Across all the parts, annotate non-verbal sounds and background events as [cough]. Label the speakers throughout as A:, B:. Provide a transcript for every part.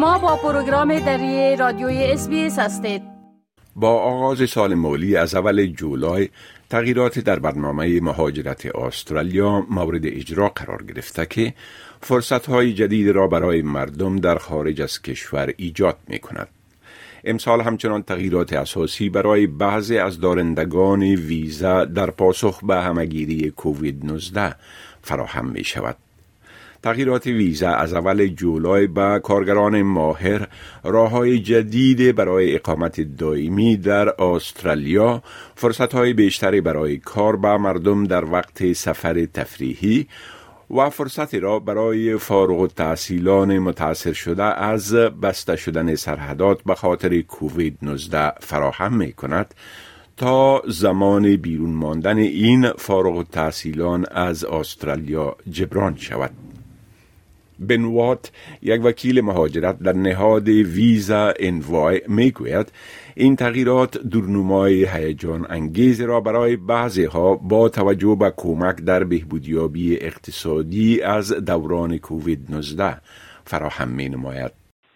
A: شما با پروگرام دری رادیوی اس هستید
B: با آغاز سال مولی از اول جولای تغییرات در برنامه مهاجرت استرالیا مورد اجرا قرار گرفته که فرصت های جدید را برای مردم در خارج از کشور ایجاد می کند. امسال همچنان تغییرات اساسی برای بعضی از دارندگان ویزا در پاسخ به همگیری کووید 19 فراهم می شود. تغییرات ویزا از اول جولای به کارگران ماهر راه های جدید برای اقامت دائمی در استرالیا فرصت های بیشتری برای کار با مردم در وقت سفر تفریحی و فرصتی را برای فارغ التحصیلان متاثر شده از بسته شدن سرحدات به خاطر کووید 19 فراهم می کند تا زمان بیرون ماندن این فارغ التحصیلان از استرالیا جبران شود. بنوات یک وکیل مهاجرت در نهاد ویزا انوای می‌گوید این تغییرات درنمای هیجان انگیز را برای بعضی ها با توجه به کمک در بهبودیابی اقتصادی از دوران کووید 19 فراهم می نماید.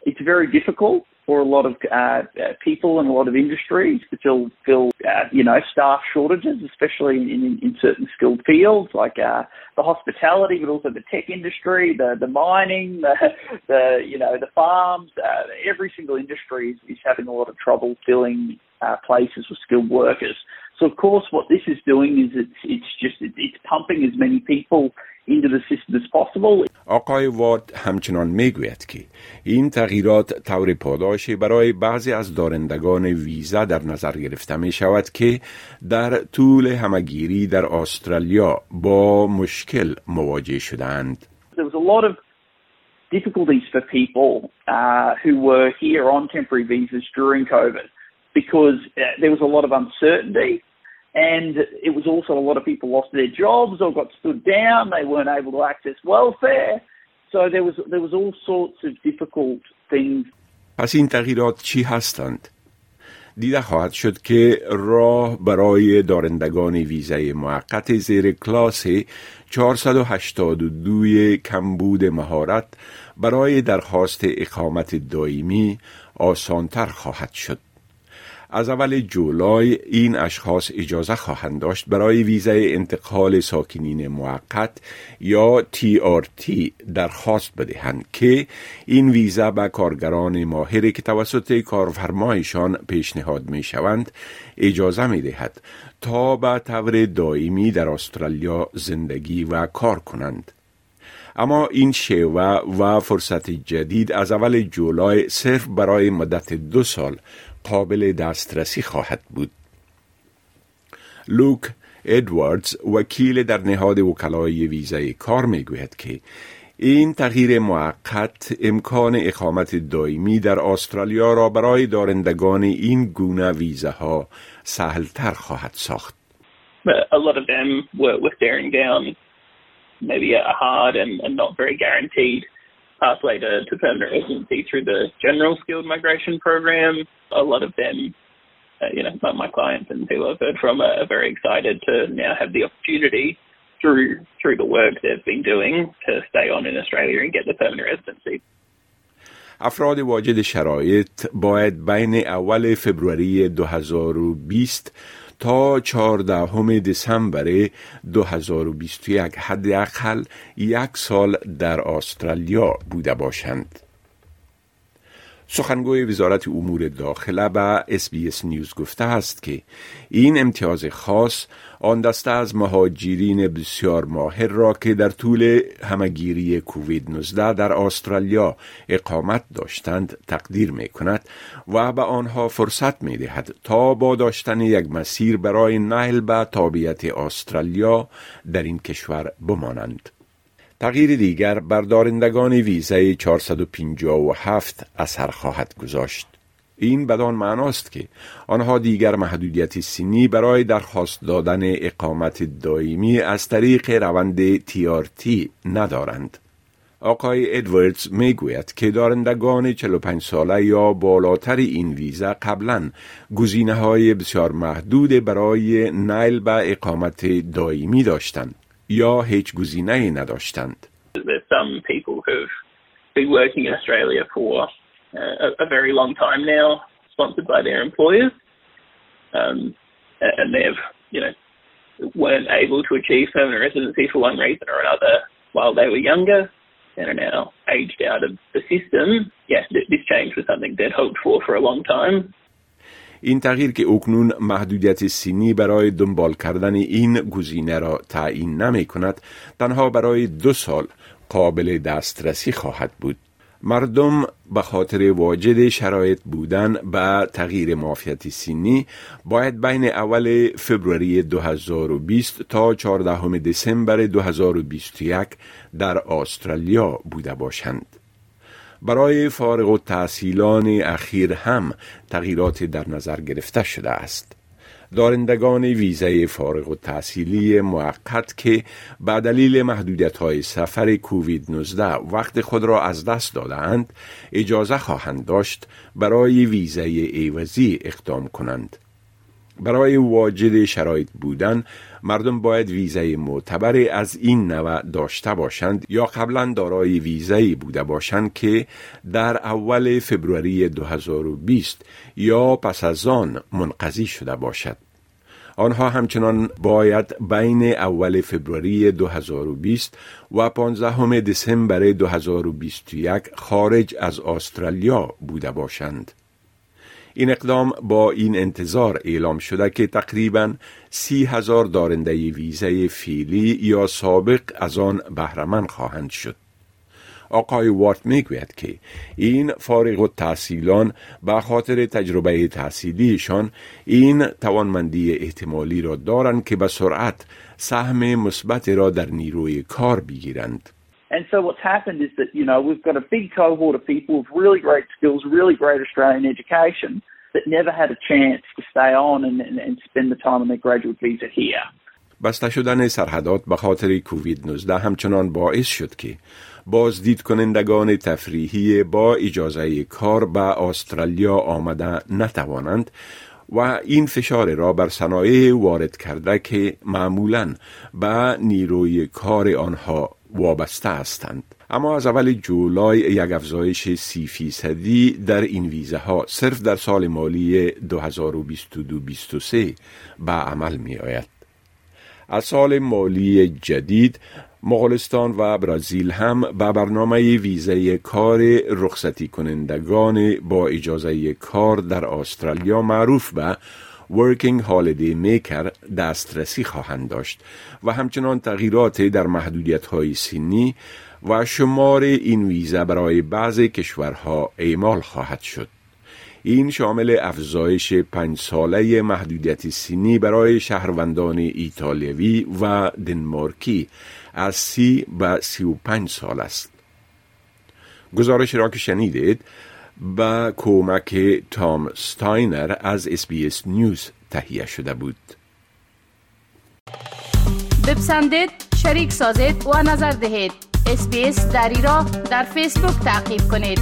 C: It's very difficult for a lot of uh, people and a lot of industries to fill, fill uh, you know, staff shortages, especially in, in, in certain skilled fields like uh, the hospitality, but also the tech industry, the, the mining, [laughs] the, the, you know, the farms. Uh, every single industry is, is having a lot of trouble filling uh, places with skilled workers. So of course, what this is doing is it's, it's just, it's pumping as many people
B: آقای وارد همچنان می‌گوید که این تغییرات طور پاداشی برای بعضی از دارندگان ویزا در نظر گرفته می شود که در طول همگیری در استرالیا با مشکل مواجه شدند.
C: difficulties for people uh, who were here on temporary visas during COVID because uh, there was a lot of uncertainty and it was also a lot of people lost their jobs or got stood down. They weren't able to access welfare. So there was, there was all sorts of difficult things.
B: پس این تغییرات چی هستند؟ دیده خواهد شد که راه برای دارندگان ویزای موقت زیر کلاس 482 کمبود مهارت برای درخواست اقامت دائمی آسانتر خواهد شد. از اول جولای این اشخاص اجازه خواهند داشت برای ویزای انتقال ساکنین موقت یا TRT درخواست بدهند که این ویزا به کارگران ماهری که توسط کارفرمایشان پیشنهاد می شوند اجازه می دهد تا به طور دائمی در استرالیا زندگی و کار کنند. اما این شیوه و فرصت جدید از اول جولای صرف برای مدت دو سال قابل دسترسی خواهد بود. لوک ادواردز وکیل در نهاد وکلای ویزای کار می گوید که این تغییر موقت امکان اقامت دائمی در استرالیا را برای دارندگان این گونه ویزاها سهلتر خواهد ساخت.
C: A lot of them were, maybe a hard and, and not very guaranteed pathway to, to permanent residency through the general skilled migration program. A lot of them, uh, you know, my clients and people I've heard from are, very excited to now have the opportunity through through the work they've been doing to stay on in Australia and get the permanent residency.
B: افراد واجد شرایط باید بین اول فبروری 2020 تا 14 دسامبر 2021 حداقل یک سال در استرالیا بوده باشند. سخنگوی وزارت امور داخله به اس نیوز گفته است که این امتیاز خاص آن دسته از مهاجرین بسیار ماهر را که در طول همگیری کووید 19 در استرالیا اقامت داشتند تقدیر می کند و به آنها فرصت می دهد تا با داشتن یک مسیر برای نهل به تابعیت استرالیا در این کشور بمانند. تغییر دیگر بر دارندگان ویزای 457 اثر خواهد گذاشت. این بدان معناست که آنها دیگر محدودیت سینی برای درخواست دادن اقامت دائمی از طریق روند TRT ندارند. آقای ادواردز می گوید که دارندگان 45 ساله یا بالاتر این ویزا قبلا گزینه های بسیار محدود برای نیل به اقامت دائمی داشتند. یا هیچ گزینه نداشتند.
C: There's some people who've been working in Australia for
D: a, a very long time now, sponsored by their employers, um, and they've you know weren't able to achieve permanent residency for one reason or another while they were younger and are now aged out of the system. Yes, this change was something they'd hoped for for a long time.
B: این تغییر که اکنون محدودیت سینی برای دنبال کردن این گزینه را تعیین نمی کند تنها برای دو سال قابل دسترسی خواهد بود. مردم به خاطر واجد شرایط بودن به تغییر معافیت سینی باید بین اول فبروری 2020 تا 14 دسامبر 2021 در استرالیا بوده باشند. برای فارغ و تحصیلان اخیر هم تغییرات در نظر گرفته شده است. دارندگان ویزه فارغ و تحصیلی موقت که به دلیل محدودیت های سفر کووید 19 وقت خود را از دست دادند اجازه خواهند داشت برای ویزه ایوزی اقدام کنند. برای واجد شرایط بودن مردم باید ویزه معتبر از این نوع داشته باشند یا قبلا دارای ویزه بوده باشند که در اول فبروری 2020 یا پس از آن منقضی شده باشد آنها همچنان باید بین اول فبروری 2020 و 15 دسامبر 2021 خارج از استرالیا بوده باشند. این اقدام با این انتظار اعلام شده که تقریبا سی هزار دارنده ویزه فیلی یا سابق از آن بهرمند خواهند شد. آقای وارت می‌گوید که این فارغ و تحصیلان به خاطر تجربه تحصیلیشان این توانمندی احتمالی را دارند که به سرعت سهم مثبت را در نیروی کار بگیرند.
C: And so what's happened is that, you know, we've got a big cohort of people with really great skills, really great Australian education that never had a chance to stay on and, and, and spend the time on their graduate visa here.
B: بسته شدن سرحدات به خاطر کووید 19 همچنان باعث شد که بازدید کنندگان تفریحی با اجازه کار به استرالیا آمده نتوانند و این فشار را بر صنایع وارد کرده که معمولا به نیروی کار آنها وابسته هستند اما از اول جولای یک افزایش سی فیصدی در این ویزه ها صرف در سال مالی 2022-23 به عمل می آید. از سال مالی جدید مغولستان و برزیل هم به برنامه ویزه کار رخصتی کنندگان با اجازه کار در استرالیا معروف به Working Holiday Maker دسترسی خواهند داشت و همچنان تغییرات در محدودیت های سینی و شمار این ویزه برای بعض کشورها اعمال خواهد شد. این شامل افزایش پنج ساله محدودیت سینی برای شهروندان ایتالیوی و دنمارکی از سی به سی و پنج سال است. گزارش را که شنیدید با کمک تام ستاینر از SBS News تهیه شده بود.
A: بپسندید، شریک سازید و نظر دهید. SBS دری را در فیسبوک تعقیب کنید.